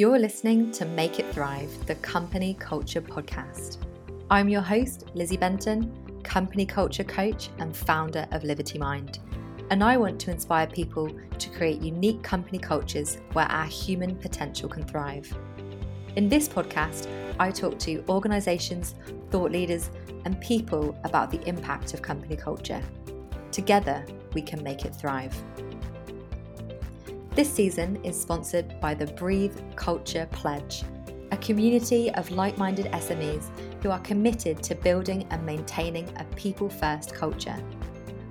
You're listening to Make It Thrive, the company culture podcast. I'm your host, Lizzie Benton, company culture coach and founder of Liberty Mind. And I want to inspire people to create unique company cultures where our human potential can thrive. In this podcast, I talk to organizations, thought leaders, and people about the impact of company culture. Together, we can make it thrive. This season is sponsored by the Breathe Culture Pledge, a community of like minded SMEs who are committed to building and maintaining a people first culture.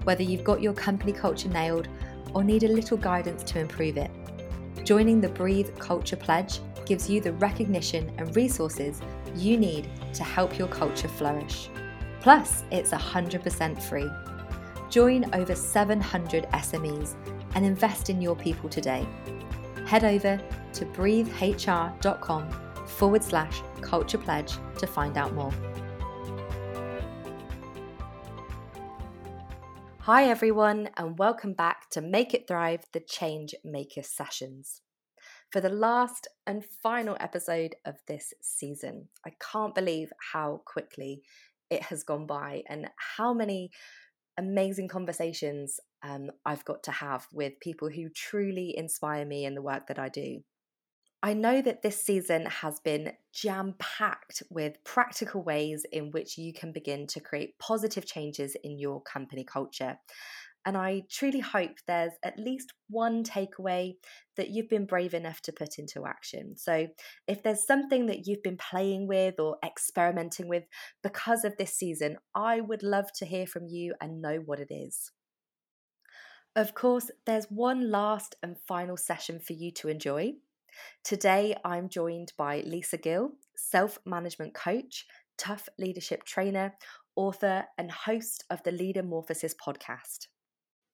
Whether you've got your company culture nailed or need a little guidance to improve it, joining the Breathe Culture Pledge gives you the recognition and resources you need to help your culture flourish. Plus, it's 100% free. Join over 700 SMEs and invest in your people today. Head over to breathehr.com forward slash culture pledge to find out more. Hi, everyone, and welcome back to Make It Thrive, the Change Maker Sessions. For the last and final episode of this season, I can't believe how quickly it has gone by and how many amazing conversations um, I've got to have with people who truly inspire me in the work that I do. I know that this season has been jam packed with practical ways in which you can begin to create positive changes in your company culture. And I truly hope there's at least one takeaway that you've been brave enough to put into action. So, if there's something that you've been playing with or experimenting with because of this season, I would love to hear from you and know what it is. Of course, there's one last and final session for you to enjoy. Today, I'm joined by Lisa Gill, self management coach, Tuff Leadership trainer, author, and host of the Leadermorphosis podcast.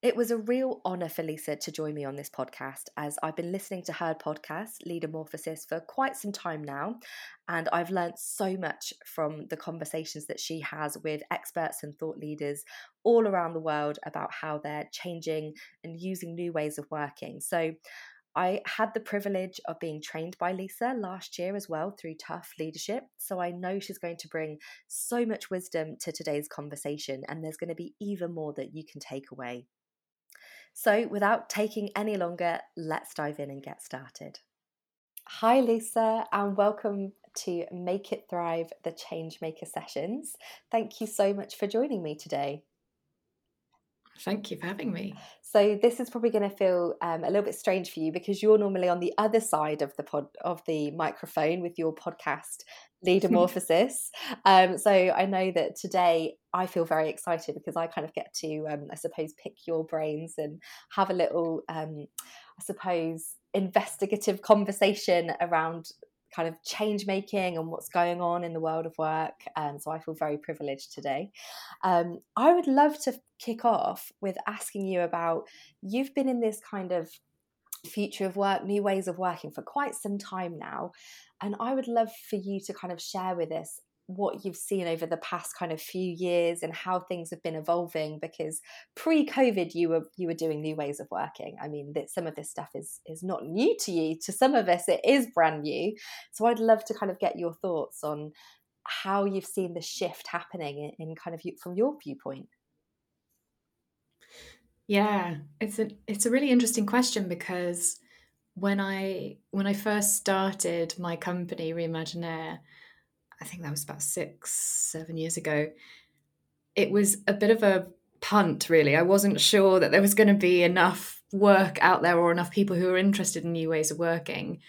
It was a real honour for Lisa to join me on this podcast as I've been listening to her podcast, Leadermorphosis, for quite some time now. And I've learned so much from the conversations that she has with experts and thought leaders all around the world about how they're changing and using new ways of working. So I had the privilege of being trained by Lisa last year as well through Tuff Leadership. So I know she's going to bring so much wisdom to today's conversation, and there's going to be even more that you can take away. So, without taking any longer, let's dive in and get started. Hi, Lisa, and welcome to Make It Thrive, the Changemaker sessions. Thank you so much for joining me today. Thank you for having me. So this is probably going to feel um, a little bit strange for you because you're normally on the other side of the pod of the microphone with your podcast Leadermorphosis. um, so I know that today I feel very excited because I kind of get to, um, I suppose, pick your brains and have a little, um, I suppose, investigative conversation around kind of change making and what's going on in the world of work. Um, so I feel very privileged today. Um, I would love to kick off with asking you about you've been in this kind of future of work, new ways of working for quite some time now. And I would love for you to kind of share with us what you've seen over the past kind of few years and how things have been evolving because pre-covid you were you were doing new ways of working. I mean that some of this stuff is is not new to you. To some of us it is brand new. So i'd love to kind of get your thoughts on how you've seen the shift happening in, in kind of from your viewpoint yeah it's a it's a really interesting question because when i when i first started my company reimaginaire I think that was about six, seven years ago. It was a bit of a punt, really. I wasn't sure that there was going to be enough work out there or enough people who were interested in new ways of working.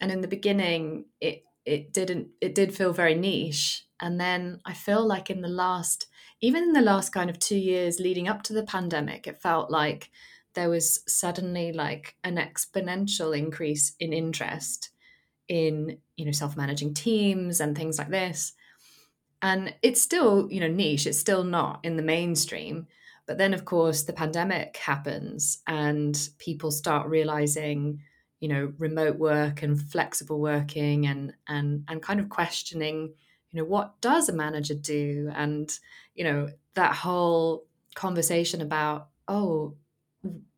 And in the beginning, it it didn't it did feel very niche. And then I feel like in the last, even in the last kind of two years leading up to the pandemic, it felt like there was suddenly like an exponential increase in interest in you know self-managing teams and things like this. And it's still you know niche it's still not in the mainstream. But then of course the pandemic happens and people start realizing you know remote work and flexible working and and and kind of questioning you know what does a manager do and you know that whole conversation about oh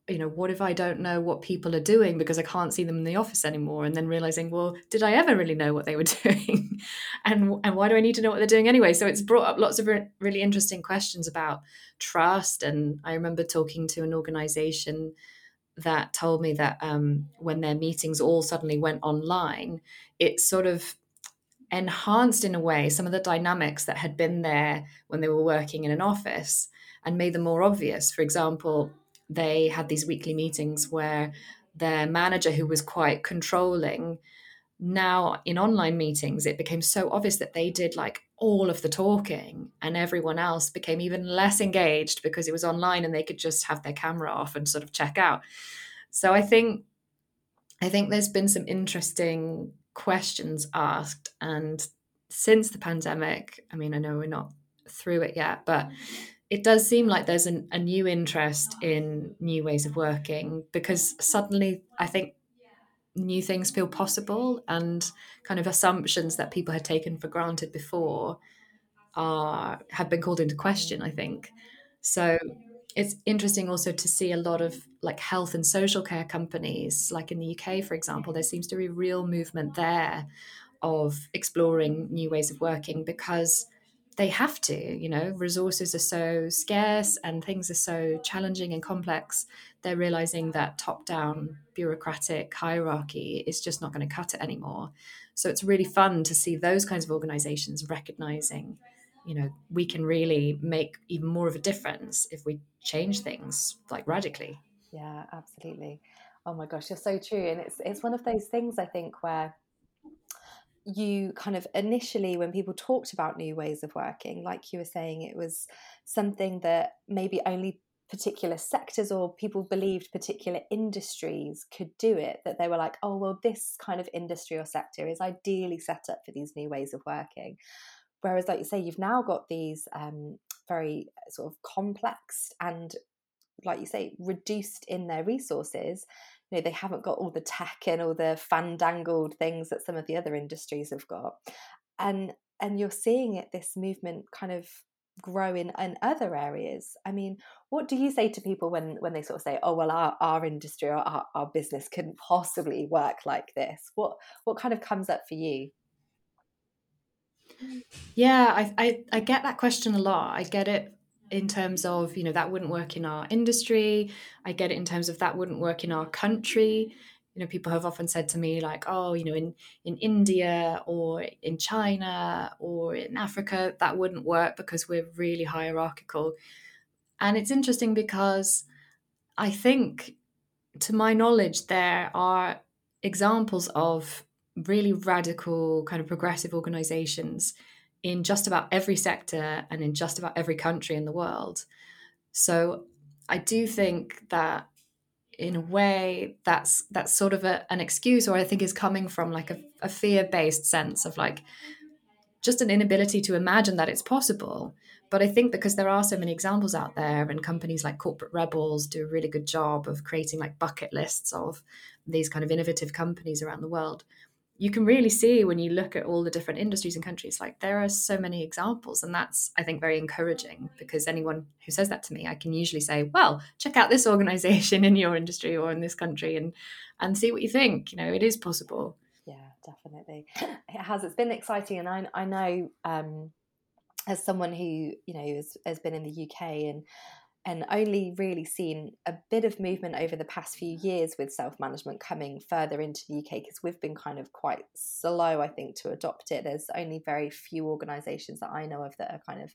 you know, what if I don't know what people are doing because I can't see them in the office anymore? And then realizing, well, did I ever really know what they were doing? and and why do I need to know what they're doing anyway? So it's brought up lots of re- really interesting questions about trust. And I remember talking to an organization that told me that um, when their meetings all suddenly went online, it sort of enhanced in a way some of the dynamics that had been there when they were working in an office and made them more obvious. For example, they had these weekly meetings where their manager, who was quite controlling, now in online meetings, it became so obvious that they did like all of the talking and everyone else became even less engaged because it was online and they could just have their camera off and sort of check out. So I think I think there's been some interesting questions asked. And since the pandemic, I mean I know we're not through it yet, but it does seem like there's an, a new interest in new ways of working because suddenly I think new things feel possible and kind of assumptions that people had taken for granted before are have been called into question i think. So it's interesting also to see a lot of like health and social care companies like in the uk for example there seems to be real movement there of exploring new ways of working because they have to you know? Resources are so scarce and things are so challenging and complex they're realizing that top down bureaucratic hierarchy is just not going to cut it anymore. So it's really fun to see those kinds of organizations recognizing you know we can really make even more of a difference if we change things like radically. Yeah absolutely. Oh my gosh you're so true and it's it's one of those things i think where you kind of initially when people talked about new ways of working like you were saying it was something that maybe only particular sectors or people believed particular industries could do it that they were like oh well this kind of industry or sector is ideally set up for these new ways of working whereas like you say you've now got these um, very sort of complex and like you say reduced in their resources you know they haven't got all the tech and all the fandangled things that some of the other industries have got. And and you're seeing it this movement kind of grow in, in other areas. I mean what do you say to people when when they sort of say oh well our, our industry or our, our business couldn't possibly work like this? What what kind of comes up for you yeah I, I i get that question a lot. I get it in terms of you know that wouldn't work in our industry. I get it in terms of that wouldn't work in our country. You know people have often said to me like oh you know in in india or in china or in africa that wouldn't work because we're really hierarchical. And it's interesting because i think to my knowledge there are examples of really radical kind of progressive organizations in just about every sector and in just about every country in the world. So I do think that in a way that's that's sort of a, an excuse or I think is coming from like a, a fear-based sense of like just an inability to imagine that it's possible. But I think because there are so many examples out there and companies like Corporate Rebels do a really good job of creating like bucket lists of these kind of innovative companies around the world you can really see when you look at all the different industries and countries like there are so many examples and that's i think very encouraging because anyone who says that to me i can usually say well check out this organization in your industry or in this country and and see what you think you know it is possible. Yeah definitely. It has. It's been exciting and i, I know um as someone who you know has, has been in the uk and and only really seen a bit of movement over the past few years with self management coming further into the UK because we've been kind of quite slow, I think, to adopt it. There's only very few organisations that I know of that are kind of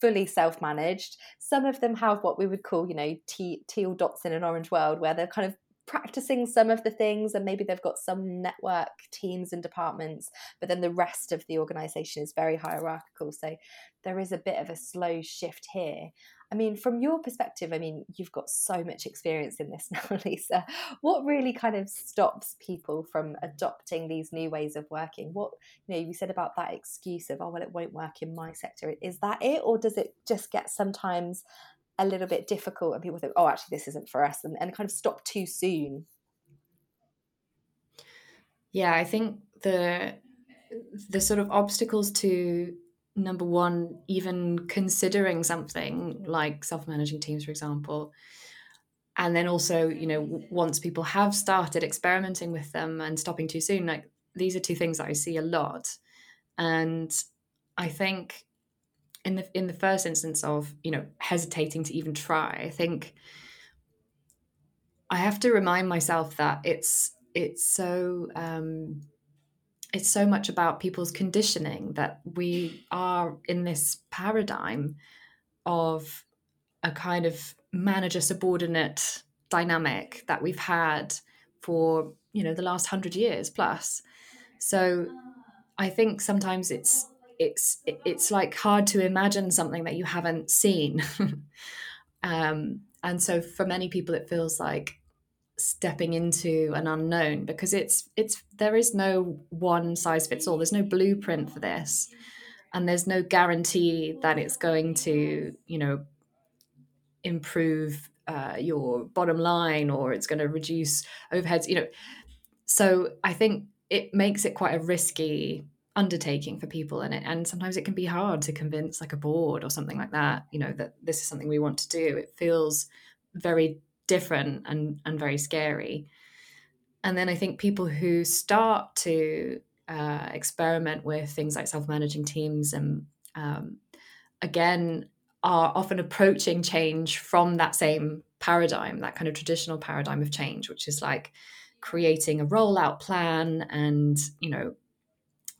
fully self managed. Some of them have what we would call, you know, teal dots in an orange world, where they're kind of practicing some of the things and maybe they've got some network teams and departments but then the rest of the organization is very hierarchical so there is a bit of a slow shift here I mean, from your perspective, I mean, you've got so much experience in this now, Lisa. What really kind of stops people from adopting these new ways of working? What, you know, you said about that excuse of, oh, well, it won't work in my sector. Is that it? Or does it just get sometimes a little bit difficult and people think, oh, actually, this isn't for us and, and kind of stop too soon? Yeah, I think the the sort of obstacles to number one, even considering something like self managing teams, for example, and then also you know once people have started experimenting with them and stopping too soon like these are two things that i see a lot. And i think in the in the first instance of you know hesitating to even try i think i have to remind myself that it's it's so um it's so much about people's conditioning that we are in this paradigm of a kind of manager subordinate dynamic that we've had for you know the last 100 years plus. So i think sometimes it's it's it's like hard to imagine something that you haven't seen. Um, and so for many people it feels like stepping into an unknown because it's it's there is no one size fits all. There's no blueprint for this. And there's no guarantee that it's going to you know improve uh, your bottom line or it's going to reduce overheads you know. So i think it makes it quite a risky undertaking for people and it and sometimes it can be hard to convince like a board or something like that you know that this is something we want to do. It feels very different and and very scary. And then i think people who start to uh, experiment with things like self-managing teams and um, again are often approaching change from that same paradigm that kind of traditional paradigm of change which is like creating a rollout plan and you know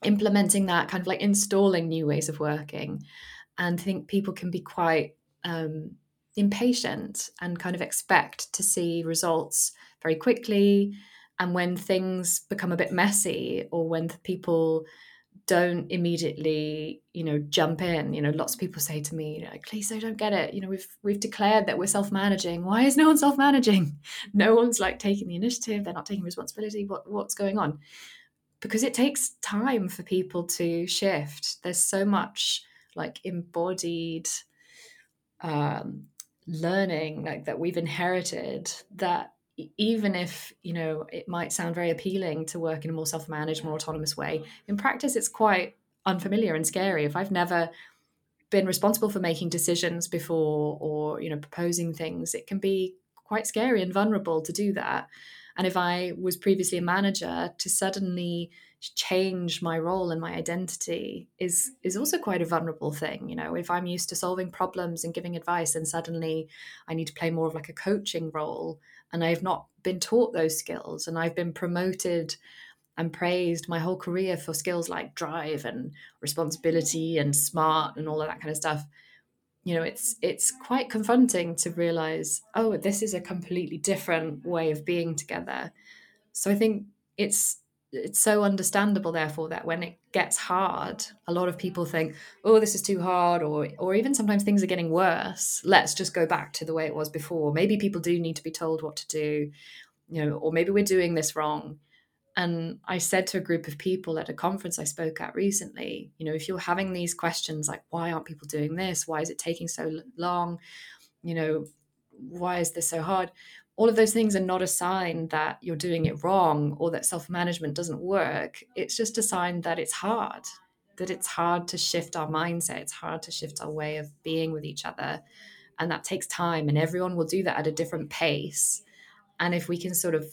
implementing that kind of like installing new ways of working. And I think people can be quite um, impatient and kind of expect to see results very quickly. And when things become a bit messy or when people don't immediately, you know, jump in, you know, lots of people say to me, like, Lisa, I don't get it. You know, we've we've declared that we're self-managing. Why is no one self-managing? No one's like taking the initiative, they're not taking responsibility. What what's going on? Because it takes time for people to shift. There's so much like embodied um, learning like that we've inherited that even if you know it might sound very appealing to work in a more self-managed more autonomous way in practice it's quite unfamiliar and scary. If i've never been responsible for making decisions before or you know proposing things it can be quite scary and vulnerable to do that. And if i was previously a manager to suddenly change my role and my identity is is also quite a vulnerable thing you know? If i'm used to solving problems and giving advice and suddenly i need to play more of like a coaching role and i've not been taught those skills and i've been promoted and praised my whole career for skills like drive and responsibility and smart and all of that kind of stuff you know it's it's quite confronting to realize oh this is a completely different way of being together. So i think it's it's so understandable therefore that when it gets hard a lot of people think oh this is too hard or or even sometimes things are getting worse. Let's just go back to the way it was before. Maybe people do need to be told what to do you know or maybe we're doing this wrong. And i said to a group of people at a conference i spoke at recently you know if you're having these questions like why aren't people doing this? Why is it taking so long? You know why is this so hard all of those things are not a sign that you're doing it wrong or that self management doesn't work. It's just a sign that it's hard, that it's hard to shift our mindset, it's hard to shift our way of being with each other. And that takes time, and everyone will do that at a different pace. And if we can sort of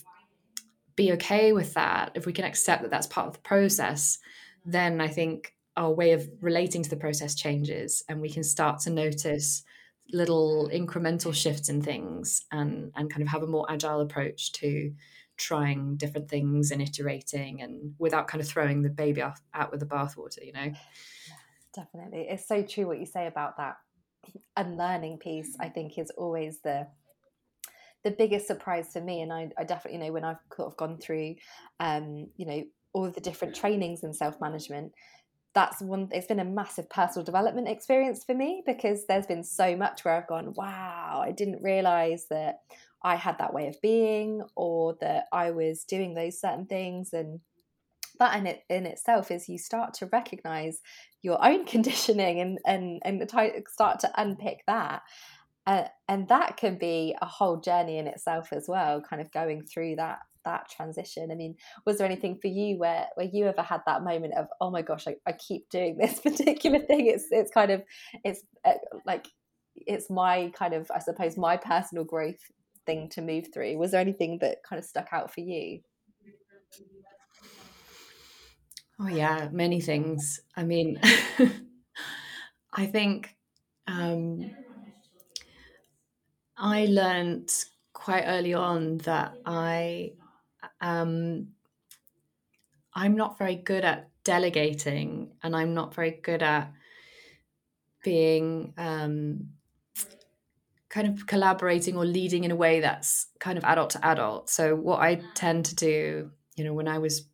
be okay with that, if we can accept that that's part of the process, then I think our way of relating to the process changes and we can start to notice little incremental shifts in things and and kind of have a more agile approach to trying different things and iterating and without kind of throwing the baby off, out with the bathwater you know? Definitely. It's so true what you say about that. Unlearning piece i think is always the the biggest surprise for me. And i, I definitely you know when i've sort of gone through um you know all of the different trainings in self-management that's one it's been a massive personal development experience for me because there's been so much where I've gone wow I didn't realize that I had that way of being or that I was doing those certain things. And that in it in itself is you start to recognize your own conditioning and and and start to unpick that. Uh, and that can be a whole journey in itself as well kind of going through that that transition i mean was there anything for you where where you ever had that moment of oh my gosh i, I keep doing this particular thing it's it's kind of it's uh, like it's my kind of i suppose my personal growth thing to move through. Was there anything that kind of stuck out for you? Oh yeah, many things. I mean, I think um, I learned quite early on that I um, I'm not very good at delegating, and I'm not very good at being um, kind of collaborating or leading in a way that's kind of adult to adult. So what I tend to do, you know, when I was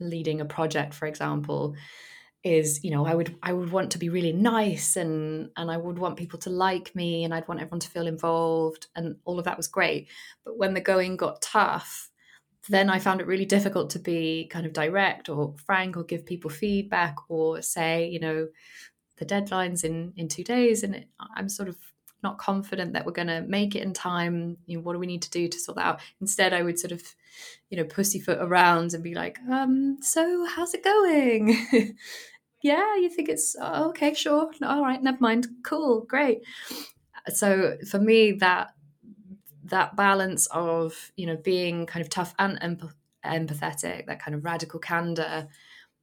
leading a project, for example, is you know I would I would want to be really nice and and I would want people to like me and I'd want everyone to feel involved and all of that was great. But when the going got tough, then I found it really difficult to be kind of direct or frank or give people feedback or say, you know, the deadline's in in two days and it, I'm sort of not confident that we're going to make it in time. You know, what do we need to do to sort that out? Instead, I would sort of, you know, pussyfoot around and be like, um, so how's it going? yeah, you think it's oh, okay, sure. All right, never mind. Cool, great. So for me, that that balance of you know being kind of tough and empathetic, that kind of radical candor,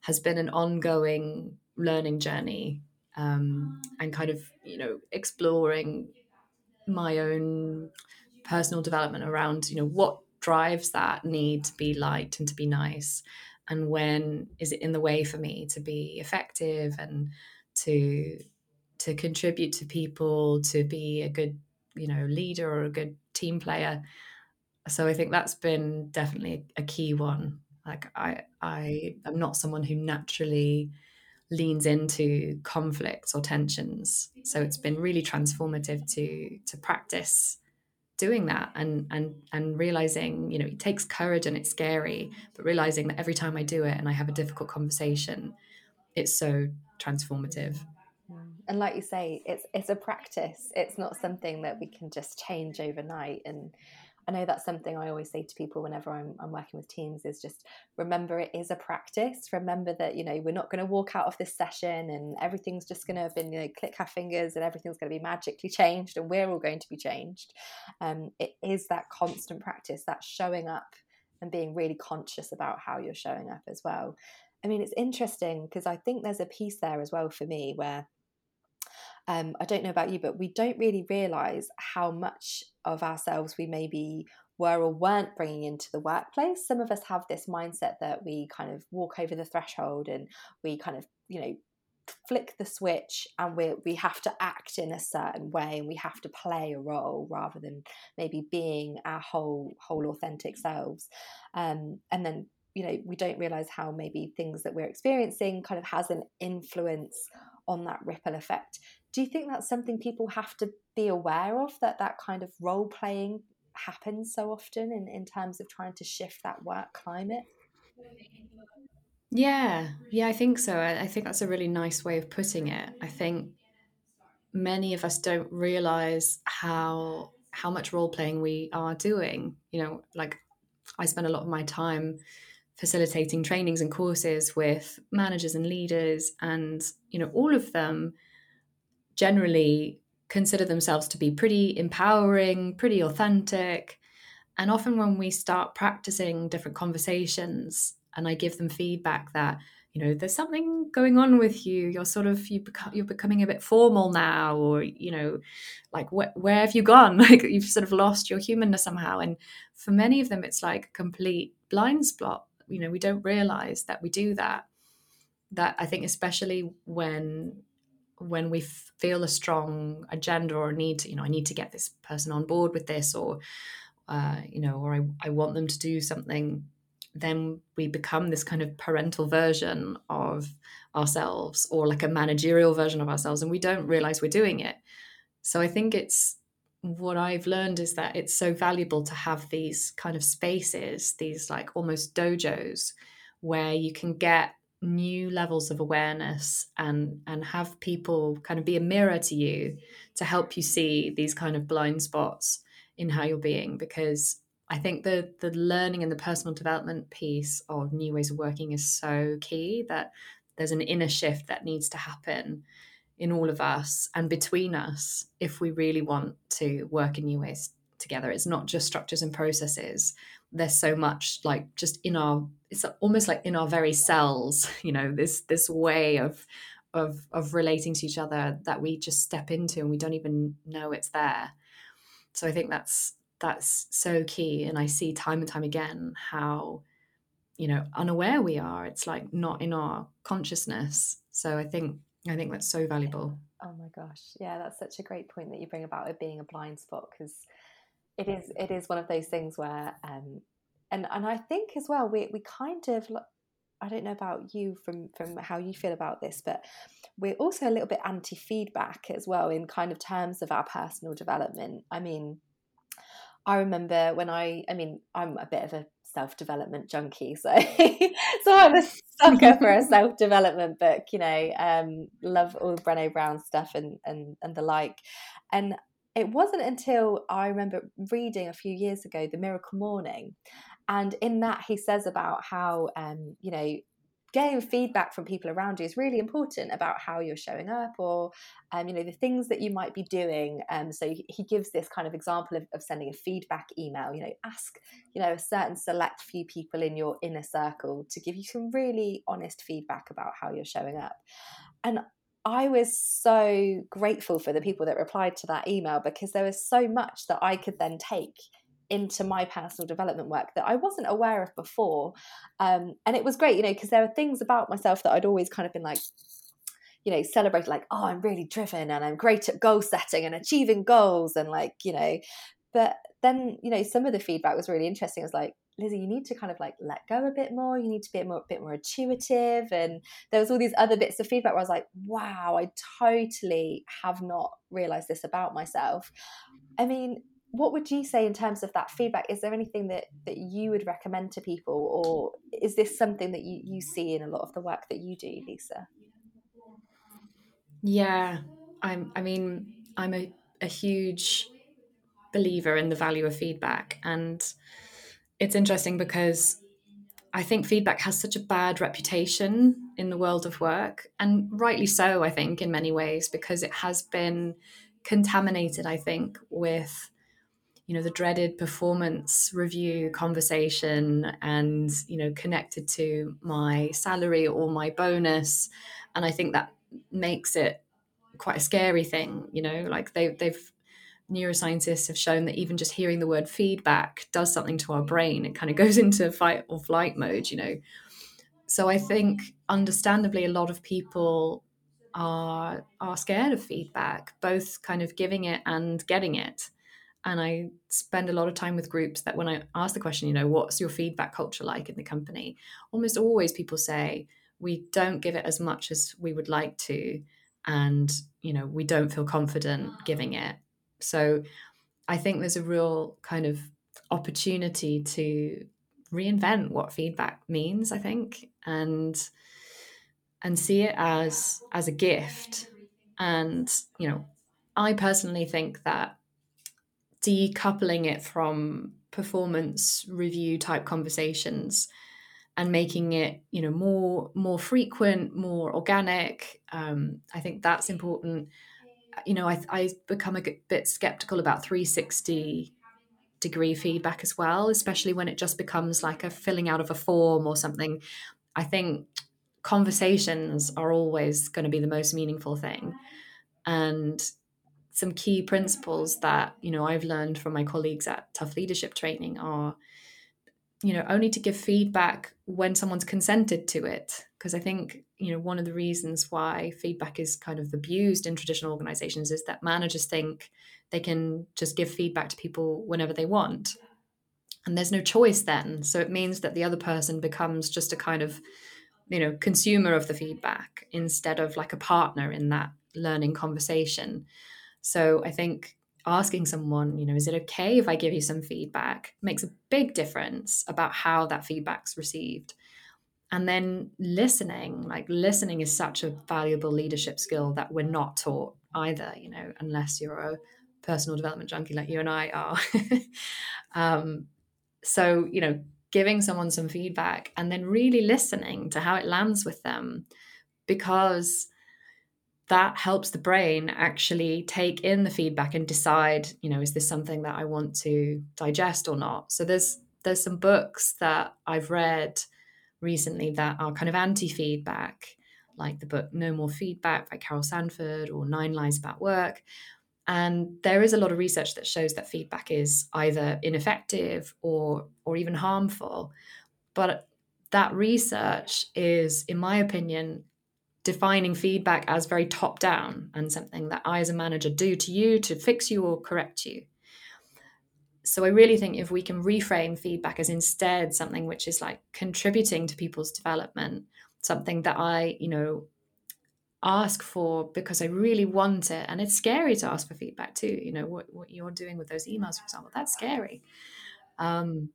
has been an ongoing learning journey um, and kind of you know exploring my own personal development around you know what drives that need to be liked and to be nice and when is it in the way for me to be effective and to to contribute to people to be a good you know leader or a good team player so i think that's been definitely a key one like i i am not someone who naturally leans into conflicts or tensions. So it's been really transformative to to practice doing that and and and realizing, you know, it takes courage and it's scary, but realizing that every time I do it and I have a difficult conversation, it's so transformative. And like you say, it's it's a practice. It's not something that we can just change overnight and I know that's something I always say to people whenever I'm, I'm working with teams is just remember it is a practice. Remember that, you know, we're not going to walk out of this session and everything's just going to have been, you know, click our fingers and everything's going to be magically changed and we're all going to be changed. Um, it is that constant practice, that showing up and being really conscious about how you're showing up as well. I mean, it's interesting because I think there's a piece there as well for me where um, I don't know about you, but we don't really realize how much of ourselves we maybe were or weren't bringing into the workplace. Some of us have this mindset that we kind of walk over the threshold and we kind of, you know, flick the switch and we we have to act in a certain way and we have to play a role rather than maybe being our whole whole authentic selves um, and then you know we don't realize how maybe things that we're experiencing kind of has an influence on that ripple effect do you think that's something people have to be aware of that that kind of role playing happens so often in, in terms of trying to shift that work climate? Yeah. Yeah i think so. I, think that's a really nice way of putting it. I think many of us don't realize how how much role playing we are doing. You know like i spend a lot of my time facilitating trainings and courses with managers and leaders and you know all of them generally consider themselves to be pretty empowering, pretty authentic. And often when we start practicing different conversations and I give them feedback that, you know, there's something going on with you, you're sort of, you become, you're becoming a bit formal now, or, you know, like wh- where have you gone? Like you've sort of lost your humanness somehow. And for many of them, it's like a complete blind spot. You know, we don't realize that we do that. That I think, especially when when we feel a strong agenda or need to, you know, I need to get this person on board with this, or, uh, you know, or I, I want them to do something, then we become this kind of parental version of ourselves or like a managerial version of ourselves, and we don't realize we're doing it. So I think it's what I've learned is that it's so valuable to have these kind of spaces, these like almost dojos, where you can get new levels of awareness and and have people kind of be a mirror to you to help you see these kind of blind spots in how you're being because I think the the learning and the personal development piece of new ways of working is so key that there's an inner shift that needs to happen in all of us and between us if we really want to work in new ways together. It's not just structures and processes there's so much like just in our it's almost like in our very cells you know this this way of of of relating to each other that we just step into and we don't even know it's there. So i think that's that's so key and i see time and time again how you know unaware we are. It's like not in our consciousness. So i think i think that's so valuable. Oh my gosh. Yeah that's such a great point that you bring about it being a blind spot because it is it is one of those things where um and and i think as well we we kind of I don't know about you from from how you feel about this, but we're also a little bit anti feedback as well in kind of terms of our personal development. I mean, I remember when I, I mean, I'm a bit of a self development junkie, so so I'm a sucker for a self development book. You know, um, love all Brené Brown stuff and and and the like, and. It wasn't until I remember reading a few years ago The Miracle Morning, and in that, he says about how, um, you know, getting feedback from people around you is really important about how you're showing up or um, you know the things that you might be doing. Um, so he gives this kind of example of, of, sending a feedback email you know ask you know a certain select few people in your inner circle to give you some really honest feedback about how you're showing up. And I was so grateful for the people that replied to that email because there was so much that I could then take into my personal development work that I wasn't aware of before. Um, and it was great, you know, because there were things about myself that I'd always kind of been like, you know, celebrate like, oh, I'm really driven and I'm great at goal setting and achieving goals and like, you know, but then, you know, some of the feedback was really interesting. It was like, Lizzie, you need to kind of like let go a bit more. You need to be a, more, bit more intuitive. And there was all these other bits of feedback where I was like, wow, I totally have not realized this about myself. I mean, what would you say in terms of that feedback is there anything that that you would recommend to people or is this something that you, you see in a lot of the work that you do lisa yeah i'm i mean i'm a, a huge believer in the value of feedback and it's interesting because i think feedback has such a bad reputation in the world of work and rightly so i think in many ways because it has been contaminated i think with you know the dreaded performance review conversation and you know connected to my salary or my bonus. And i think that makes it quite a scary thing you know like they, they've neuroscientists have shown that even just hearing the word feedback does something to our brain it kind of goes into fight or flight mode you know so i think understandably a lot of people are are scared of feedback both kind of giving it and getting it and I spend a lot of time with groups that when I ask the question, you know, what's your feedback culture like in the company? Almost always people say, we don't give it as much as we would like to. And, you know, we don't feel confident giving it. So I think there's a real kind of opportunity to reinvent what feedback means, I think, and and see it as as a gift. And, you know, I personally think that decoupling it from performance review type conversations and making it you know more more frequent more organic um, i think that's important you know i, I become a bit skeptical about 360 degree feedback as well especially when it just becomes like a filling out of a form or something. I think conversations are always going to be the most meaningful thing. And some key principles that you know I've learned from my colleagues at Tuff Leadership Training are you know only to give feedback when someone's consented to it. Because I think you know one of the reasons why feedback is kind of abused in traditional organizations is that managers think they can just give feedback to people whenever they want. And there's no choice then. So it means that the other person becomes just a kind of you know consumer of the feedback instead of like a partner in that learning conversation. So I think asking someone, you know, is it okay if I give you some feedback makes a big difference about how that feedback's received. And then listening, like listening is such a valuable leadership skill that we're not taught either, you know, unless you're a personal development junkie like you and I are. um, so, you know, giving someone some feedback and then really listening to how it lands with them because that helps the brain actually take in the feedback and decide you know is this something that i want to digest or not so there's there's some books that i've read recently that are kind of anti-feedback like the book no more feedback by carol sanford or nine lies about work and there is a lot of research that shows that feedback is either ineffective or or even harmful but that research is in my opinion defining feedback as very top down and something that I, as a manager, do to you to fix you or correct you. So I really think if we can reframe feedback as instead something which is like contributing to people's development, something that I, you know, ask for because I really want it. And it's scary to ask for feedback too. You know, what, what you're doing with those emails, for example, that's scary. Um,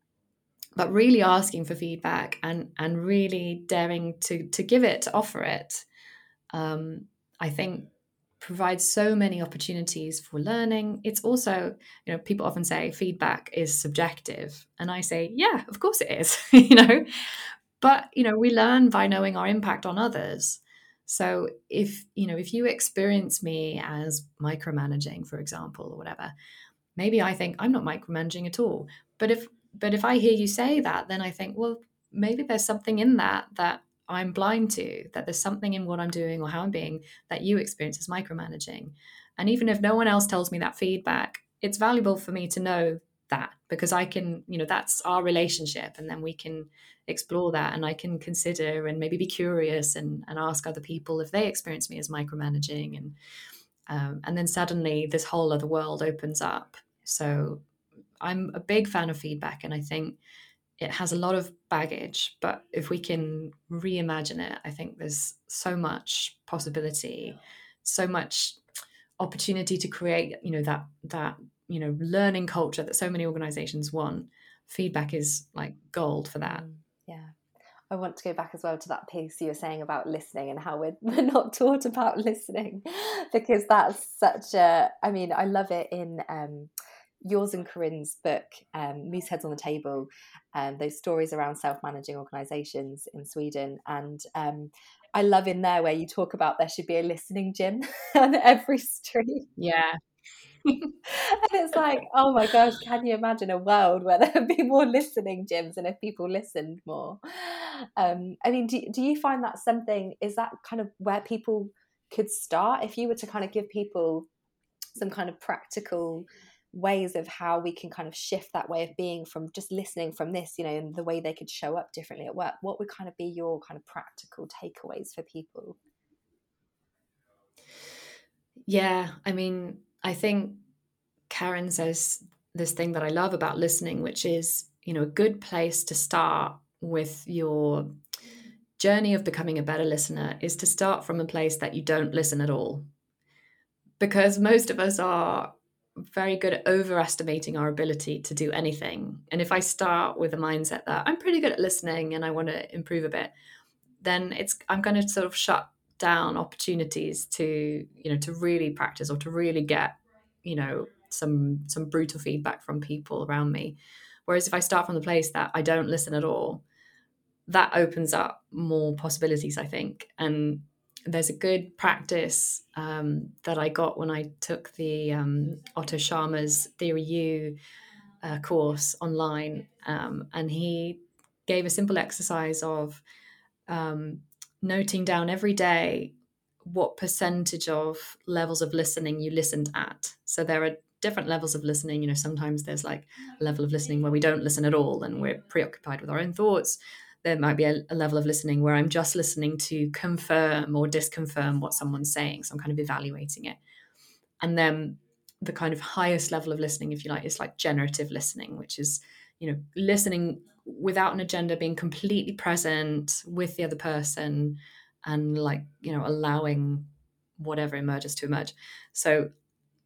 but really asking for feedback and and really daring to to give it, to offer it, um, I think provides so many opportunities for learning. It's also, you know, people often say feedback is subjective. And I say, yeah, of course it is, you know. But, you know, we learn by knowing our impact on others. So if, you know, if you experience me as micromanaging, for example, or whatever, maybe I think I'm not micromanaging at all. But if but if I hear you say that, then I think, well, maybe there's something in that that I'm blind to, that there's something in what I'm doing or how I'm being that you experience as micromanaging. And even if no one else tells me that feedback, it's valuable for me to know that because I can, you know, that's our relationship. And then we can explore that and I can consider and maybe be curious and, and ask other people if they experience me as micromanaging. And, um, and then suddenly this whole other world opens up. So I'm a big fan of feedback. And I think it has a lot of baggage, but if we can reimagine it, I think there's so much possibility, so much opportunity to create, you know, that that you know learning culture that so many organizations want. Feedback is like gold for that. Mm, yeah. I want to go back as well to that piece you were saying about listening and how we're, we're not taught about listening because that's such a I mean I love it in um, yours and Karin's book, um, Moose Heads on the Table, um, those stories around self managing organizations in Sweden. And um, I love in there where you talk about there should be a listening gym on every street. Yeah. and it's like, oh my gosh, can you imagine a world where there would be more listening gyms and if people listened more? Um, I mean, do, do you find that something, is that kind of where people could start? If you were to kind of give people some kind of practical ways of how we can kind of shift that way of being from just listening from this, you know, and the way they could show up differently at work, what would kind of be your kind of practical takeaways for people? Yeah, I mean, I think Karin says this thing that I love about listening, which is, you know, a good place to start with your journey of becoming a better listener is to start from a place that you don't listen at all. Because most of us are very good at overestimating our ability to do anything. And if I start with a mindset that I'm pretty good at listening and I want to improve a bit, then it's I'm going to sort of shut down opportunities to you know to really practice or to really get you know some some brutal feedback from people around me. Whereas if I start from the place that I don't listen at all, that opens up more possibilities, I think. And there's a good practice um, that I got when I took the um, Otto Scharmer's Theory U uh, course online, um, and he gave a simple exercise of um, noting down every day what percentage of levels of listening you listened at. So there are different levels of listening. You know, sometimes there's like a level of listening where we don't listen at all and we're preoccupied with our own thoughts there might be a, a, level of listening where I'm just listening to confirm or disconfirm what someone's saying. So I'm kind of evaluating it. And then the kind of highest level of listening, if you like, is like generative listening, which is, you know, listening without an agenda, being completely present with the other person and like, you know, allowing whatever emerges to emerge. So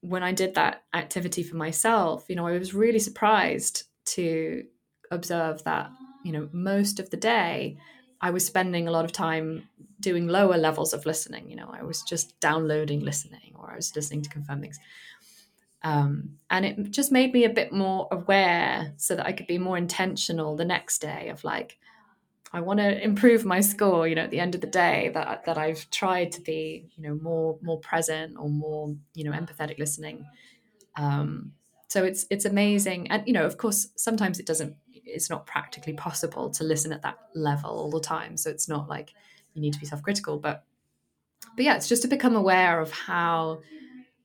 when I did that activity for myself, you know, I was really surprised to observe that you know most of the day i was spending a lot of time doing lower levels of listening you know i was just downloading listening or i was listening to confirm things um, and it just made me a bit more aware so that i could be more intentional the next day of like I want to improve my score, you know, at the end of the day that that I've tried to be, you know, more more present or more, you know, empathetic listening. Um, so it's it's amazing, and you know, of course, sometimes it doesn't. It's not practically possible to listen at that level all the time. So it's not like you need to be self critical, but but yeah, it's just to become aware of how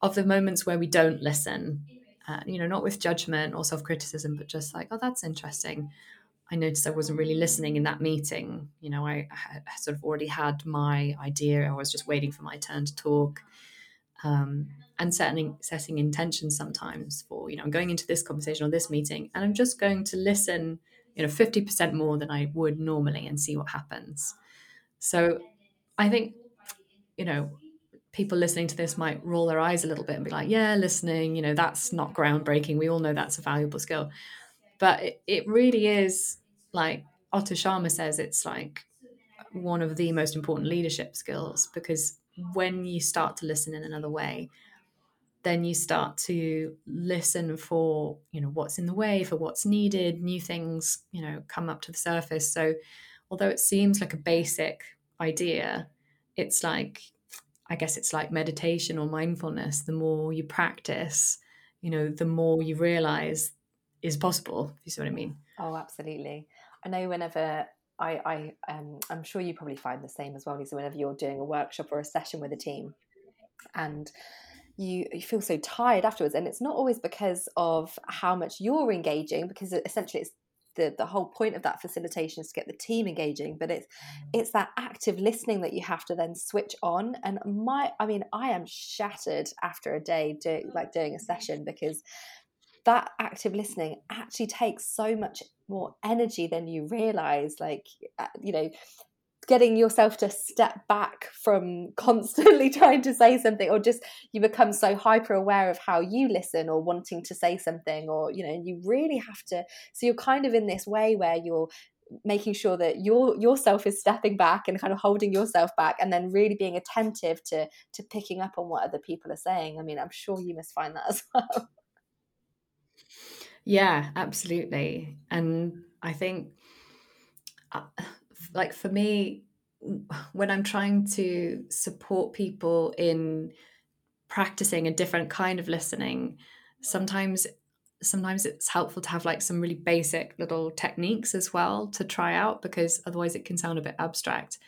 of the moments where we don't listen. Uh, you know, not with judgment or self criticism, but just like, oh, that's interesting I noticed I wasn't really listening in that meeting. You know, I, I sort of already had my idea. I was just waiting for my turn to talk. Um, and setting setting intentions sometimes for you know I'm going into this conversation or this meeting, and I'm just going to listen, you know, fifty percent more than I would normally, and see what happens. So, I think, you know, people listening to this might roll their eyes a little bit and be like, "Yeah, listening, you know, that's not groundbreaking. We all know that's a valuable skill." but it, it really is like Otto Scharmer says it's like one of the most important leadership skills because when you start to listen in another way then you start to listen for you know what's in the way for what's needed new things you know come up to the surface so although it seems like a basic idea it's like i guess it's like meditation or mindfulness the more you practice you know the more you realize is possible. If you see what I mean? Oh, absolutely. I know whenever I, I um, I'm sure you probably find the same as well, Lisa. Whenever you're doing a workshop or a session with a team, and you you feel so tired afterwards, and it's not always because of how much you're engaging, because essentially it's the, the whole point of that facilitation is to get the team engaging but it's it's that active listening that you have to then switch on and my i mean i am shattered after a day doing like doing a session because that active listening actually takes so much more energy than you realize like uh, you know getting yourself to step back from constantly trying to say something or just you become so hyper aware of how you listen or wanting to say something or you know you really have to so you're kind of in this way where you're making sure that your yourself is stepping back and kind of holding yourself back and then really being attentive to to picking up on what other people are saying i mean i'm sure you must find that as well yeah, absolutely. And I think, uh, like, for me, when I'm trying to support people in practicing a different kind of listening, sometimes sometimes it's helpful to have like some really basic little techniques as well to try out because otherwise it can sound a bit abstract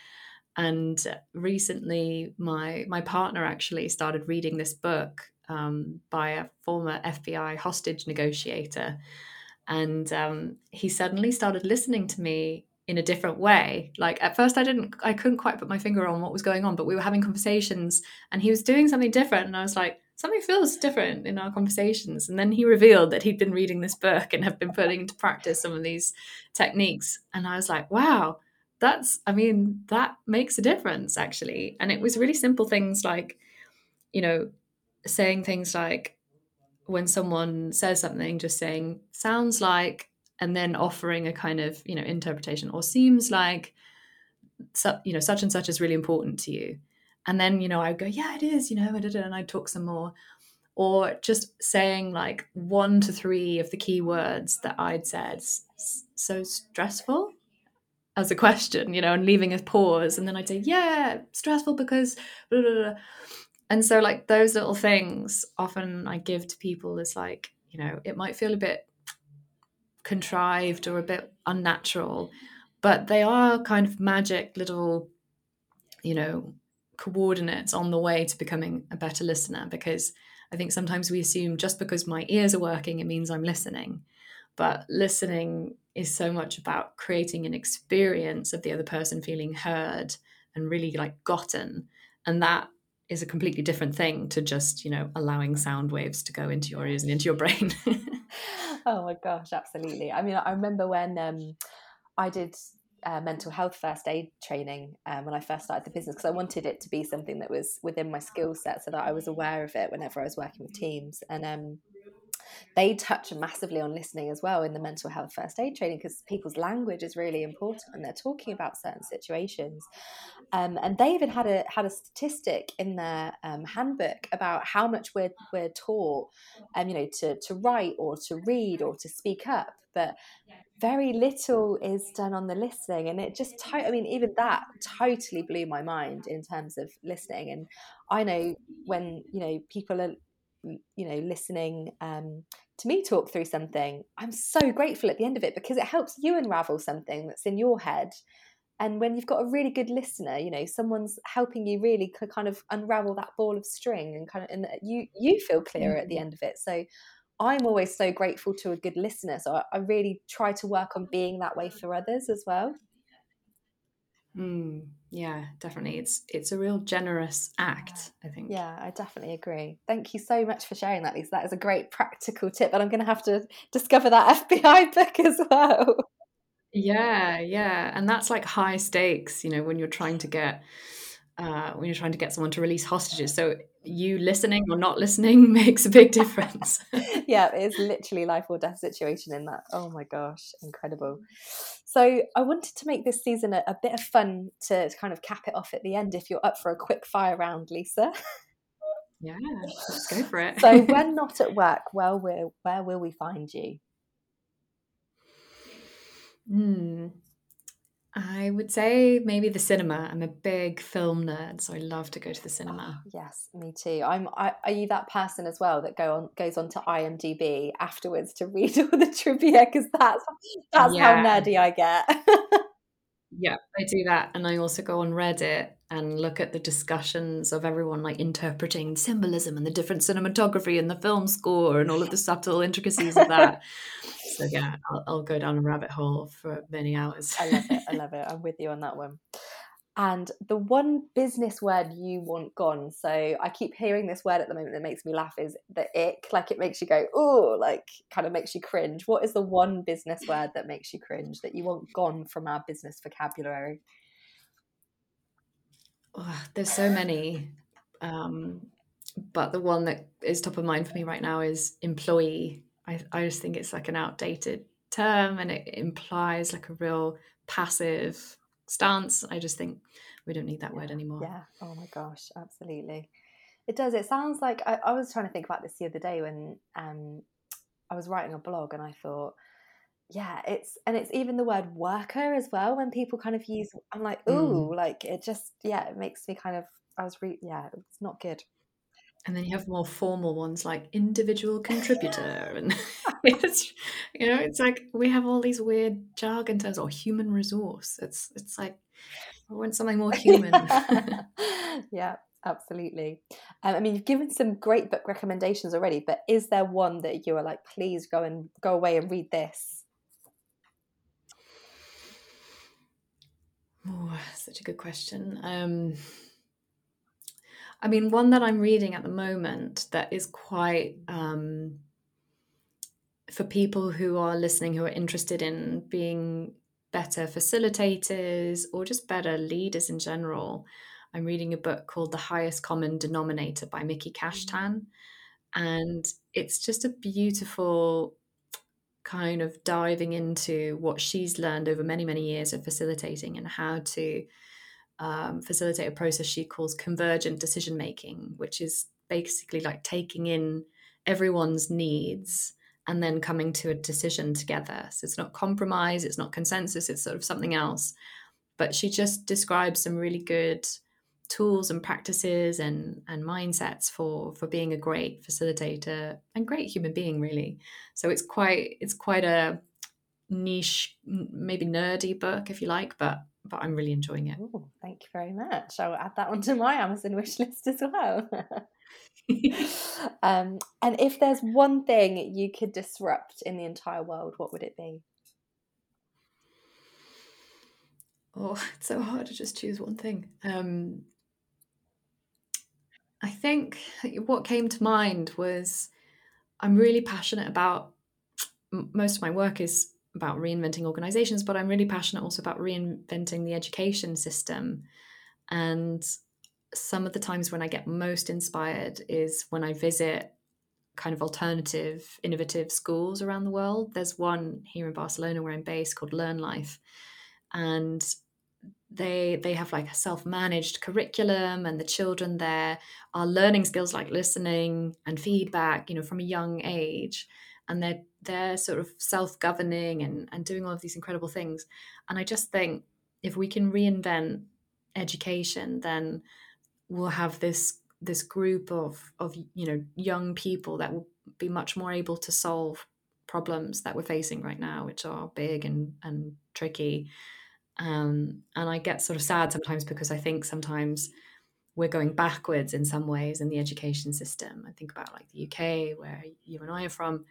and recently my my partner actually started reading this book um, by a former FBI hostage negotiator. And um, he suddenly started listening to me in a different way. Like at first, I didn't, I couldn't quite put my finger on what was going on, but we were having conversations and he was doing something different. And I was like, something feels different in our conversations. And then he revealed that he'd been reading this book and have been putting into practice some of these techniques. And I was like, wow, that's, I mean, that makes a difference actually. And it was really simple things like, you know, saying things like when someone says something, just saying sounds like, and then offering a kind of you know interpretation or seems like, you know, such and such is really important to you, and then you know I go, yeah, it is, you know, and I talk some more, or just saying like one to three of the key words that I'd said, so stressful? as a question, you know, and leaving a pause, and then I'd say, yeah, stressful because. Blah, blah, blah and so like those little things often i give to people is like you know it might feel a bit contrived or a bit unnatural but they are kind of magic little you know coordinates on the way to becoming a better listener because i think sometimes we assume just because my ears are working it means i'm listening. But listening is so much about creating an experience of the other person feeling heard and really like gotten and that is a completely different thing to just you know allowing sound waves to go into your ears and into your brain oh my gosh absolutely i mean i remember when um, i did uh, mental health first aid training um, when I first started the business because I wanted it to be something that was within my skill set so that I was aware of it whenever I was working with teams. And um, they touch massively on listening as well in the mental health first aid training because people's language is really important and they're talking about certain situations. Um, and they even had a had a statistic in their um, handbook about how much we're we're taught, um, you know, to to write or to read or to speak up. But very little is done on the listening and it just to- i mean even that totally blew my mind in terms of listening and i know when you know people are you know listening um, to me talk through something i'm so grateful at the end of it because it helps you unravel something that's in your head. And when you've got a really good listener you know someone's helping you really kind of unravel that ball of string and kind of and you you feel clearer at the mm-hmm. end of it. So i'm always so grateful to a good listener. So I, I really try to work on being that way for others as well mm, yeah definitely it's it's a real generous act i think yeah i definitely agree thank you so much for sharing that lisa that is a great practical tip and i'm going to have to discover that fbi book as well yeah, yeah. And that's like high stakes, you know, when you're trying to get uh, when you're trying to get someone to release hostages. So you listening or not listening makes a big difference. yeah, it's literally life or death situation in that. Oh my gosh, incredible. So I wanted to make this season a, a bit of fun to, to kind of cap it off at the end if you're up for a quick fire round, Lisa. Yeah, let's go for it. so when not at work, well, where will we find you? Hmm. I would say maybe the cinema. I'm a big film nerd, so I love to go to the ah, cinema. Oh, yes, me too. I'm. I, are you that person as well that go on goes on to IMDb afterwards to read all the trivia? Because that's that's yeah. how nerdy I get. yeah, I do that, and I also go on Reddit and look at the discussions of everyone like interpreting symbolism and the different cinematography and the film score and all of the subtle intricacies of that. so yeah, I'll, I'll, go down a rabbit hole for many hours. I love it. I love it. I'm with you on that one. And the one business word you want gone. So I keep hearing this word at the moment that makes me laugh is the ick. Like it makes you go, oh, like kind of makes you cringe. What is the one business word that makes you cringe that you want gone from our business vocabulary? Oh, there's so many. Um, but the one that is top of mind for me right now is employee. I, I just think it's like an outdated term and it implies like a real passive stance. I just think we don't need that word anymore. Yeah. Oh my gosh, absolutely. It does. It sounds like I, I was trying to think about this the other day when um, I was writing a blog and I thought yeah it's and it's even the word worker as well when people kind of use i'm like ooh mm. like it just yeah it makes me kind of i was re yeah it's not good. And then you have more formal ones like individual contributor and it's you know it's like we have all these weird jargon terms or human resource. It's it's like i want something more human. Yeah absolutely. Um, i mean you've given some great book recommendations already but is there one that you are like please go and go away and read this Oh, such a good question. Um, I mean, one that I'm reading at the moment that is quite um, for people who are listening who are interested in being better facilitators or just better leaders in general. I'm reading a book called The Highest Common Denominator by Miki Kashtan. And it's just a beautiful kind of diving into what she's learned over many, many years of facilitating and how to um, facilitate a process she calls convergent decision making, which is basically like taking in everyone's needs and then coming to a decision together. So it's not compromise, it's not consensus, it's sort of something else. But she just describes some really good tools and practices and and mindsets for for being a great facilitator and great human being really. So it's quite it's quite a niche maybe nerdy book if you like but but i'm really enjoying it. Ooh, thank you very much. I'll add that one to my amazon wish list as well. Um, and if there's one thing you could disrupt in the entire world what would it be? Oh it's so hard to just choose one thing. Um, I think what came to mind was I'm really passionate about most of my work is about reinventing organizations, but I'm really passionate also about reinventing the education system. And some of the times when I get most inspired is when I visit kind of alternative, innovative schools around the world. There's one here in Barcelona where I'm based called Learnlife. And they they have like a self-managed curriculum and the children there are learning skills like listening and feedback you know from a young age. And they're they're sort of self-governing and, and doing all of these incredible things. And i just think if we can reinvent education then we'll have this this group of of you know young people that will be much more able to solve problems that we're facing right now which are big and and tricky um, and i get sort of sad sometimes because i think sometimes we're going backwards in some ways in the education system i think about like the uk where you and i are from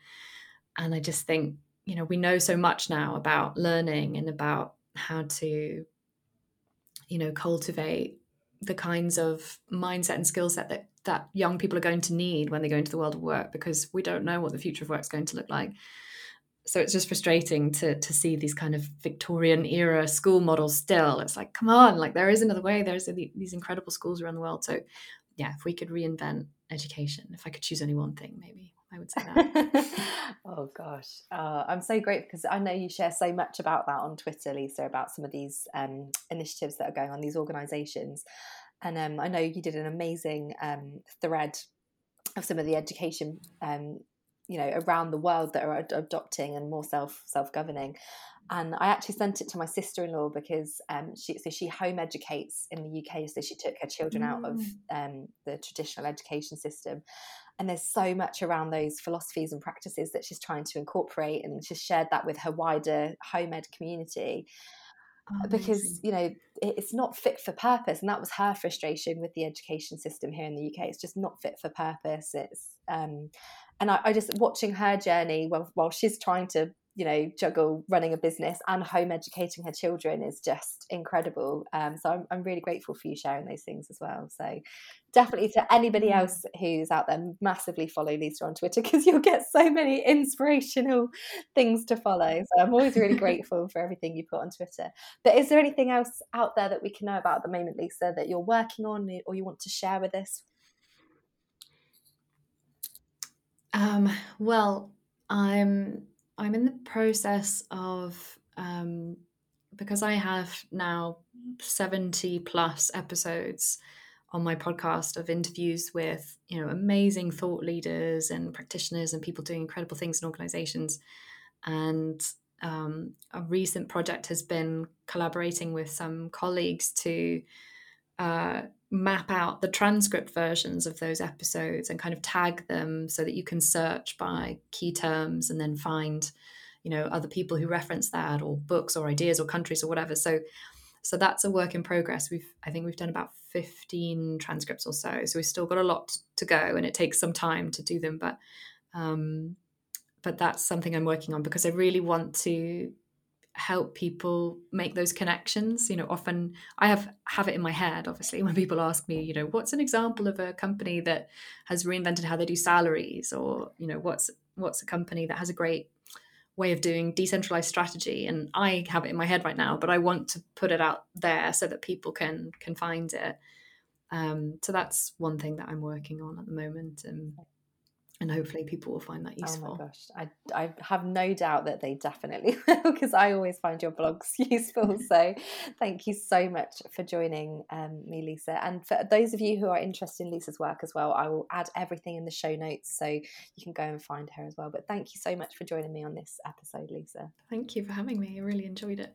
and I just think, you know, we know so much now about learning and about how to, you know, cultivate the kinds of mindset and skill set that that young people are going to need when they go into the world of work because we don't know what the future of work is going to look like. So it's just frustrating to to see these kind of Victorian era school models still. It's like, come on, like there is another way. There's these incredible schools around the world. So yeah, if we could reinvent education, if I could choose only one thing, maybe I would say that. oh gosh, uh, I'm so grateful because I know you share so much about that on Twitter, Lisa, about some of these um, initiatives that are going on, these organisations, and um, I know you did an amazing um, thread of some of the education, um, you know, around the world that are ad- adopting and more self self governing. And I actually sent it to my sister in law because um, she so she home educates in the UK, so she took her children mm. out of mm. um, the traditional education system and there's so much around those philosophies and practices that she's trying to incorporate and she's shared that with her wider home ed community oh, because you know it's not fit for purpose and that was her frustration with the education system here in the uk it's just not fit for purpose. It's um and I, I just watching her journey while, while she's trying to you know juggle running a business and home educating her children is just incredible. Um, so I'm, I'm really grateful for you sharing those things as well. So definitely to anybody else who's out there massively follow lisa on twitter because you'll get so many inspirational things to follow. So i'm always really grateful for everything you put on twitter. But is there anything else out there that we can know about at the moment lisa that you're working on or you want to share with us? Um, well i'm I'm in the process of um, because I have now 70 plus episodes on my podcast of interviews with you know amazing thought leaders and practitioners and people doing incredible things in organizations. And um, a recent project has been collaborating with some colleagues to uh, map out the transcript versions of those episodes and kind of tag them so that you can search by key terms and then find you know other people who reference that or books or ideas or countries or whatever. So so that's a work in progress. We've i think we've done about 15 transcripts or so. So we've still got a lot to go and it takes some time to do them but um but that's something i'm working on because i really want to help people make those connections you know often i have have it in my head obviously when people ask me you know what's an example of a company that has reinvented how they do salaries? or you know what's what's a company that has a great way of doing decentralized strategy? And i have it in my head right now but i want to put it out there so that people can can find it. Um, so that's one thing that i'm working on at the moment and and hopefully people will find that useful. Oh my gosh, I, I have no doubt that they definitely will because I always find your blogs useful. So thank you so much for joining um, me, Lisa. And for those of you who are interested in Lisa's work as well, I will add everything in the show notes so you can go and find her as well. But thank you so much for joining me on this episode, Lisa. Thank you for having me. I really enjoyed it.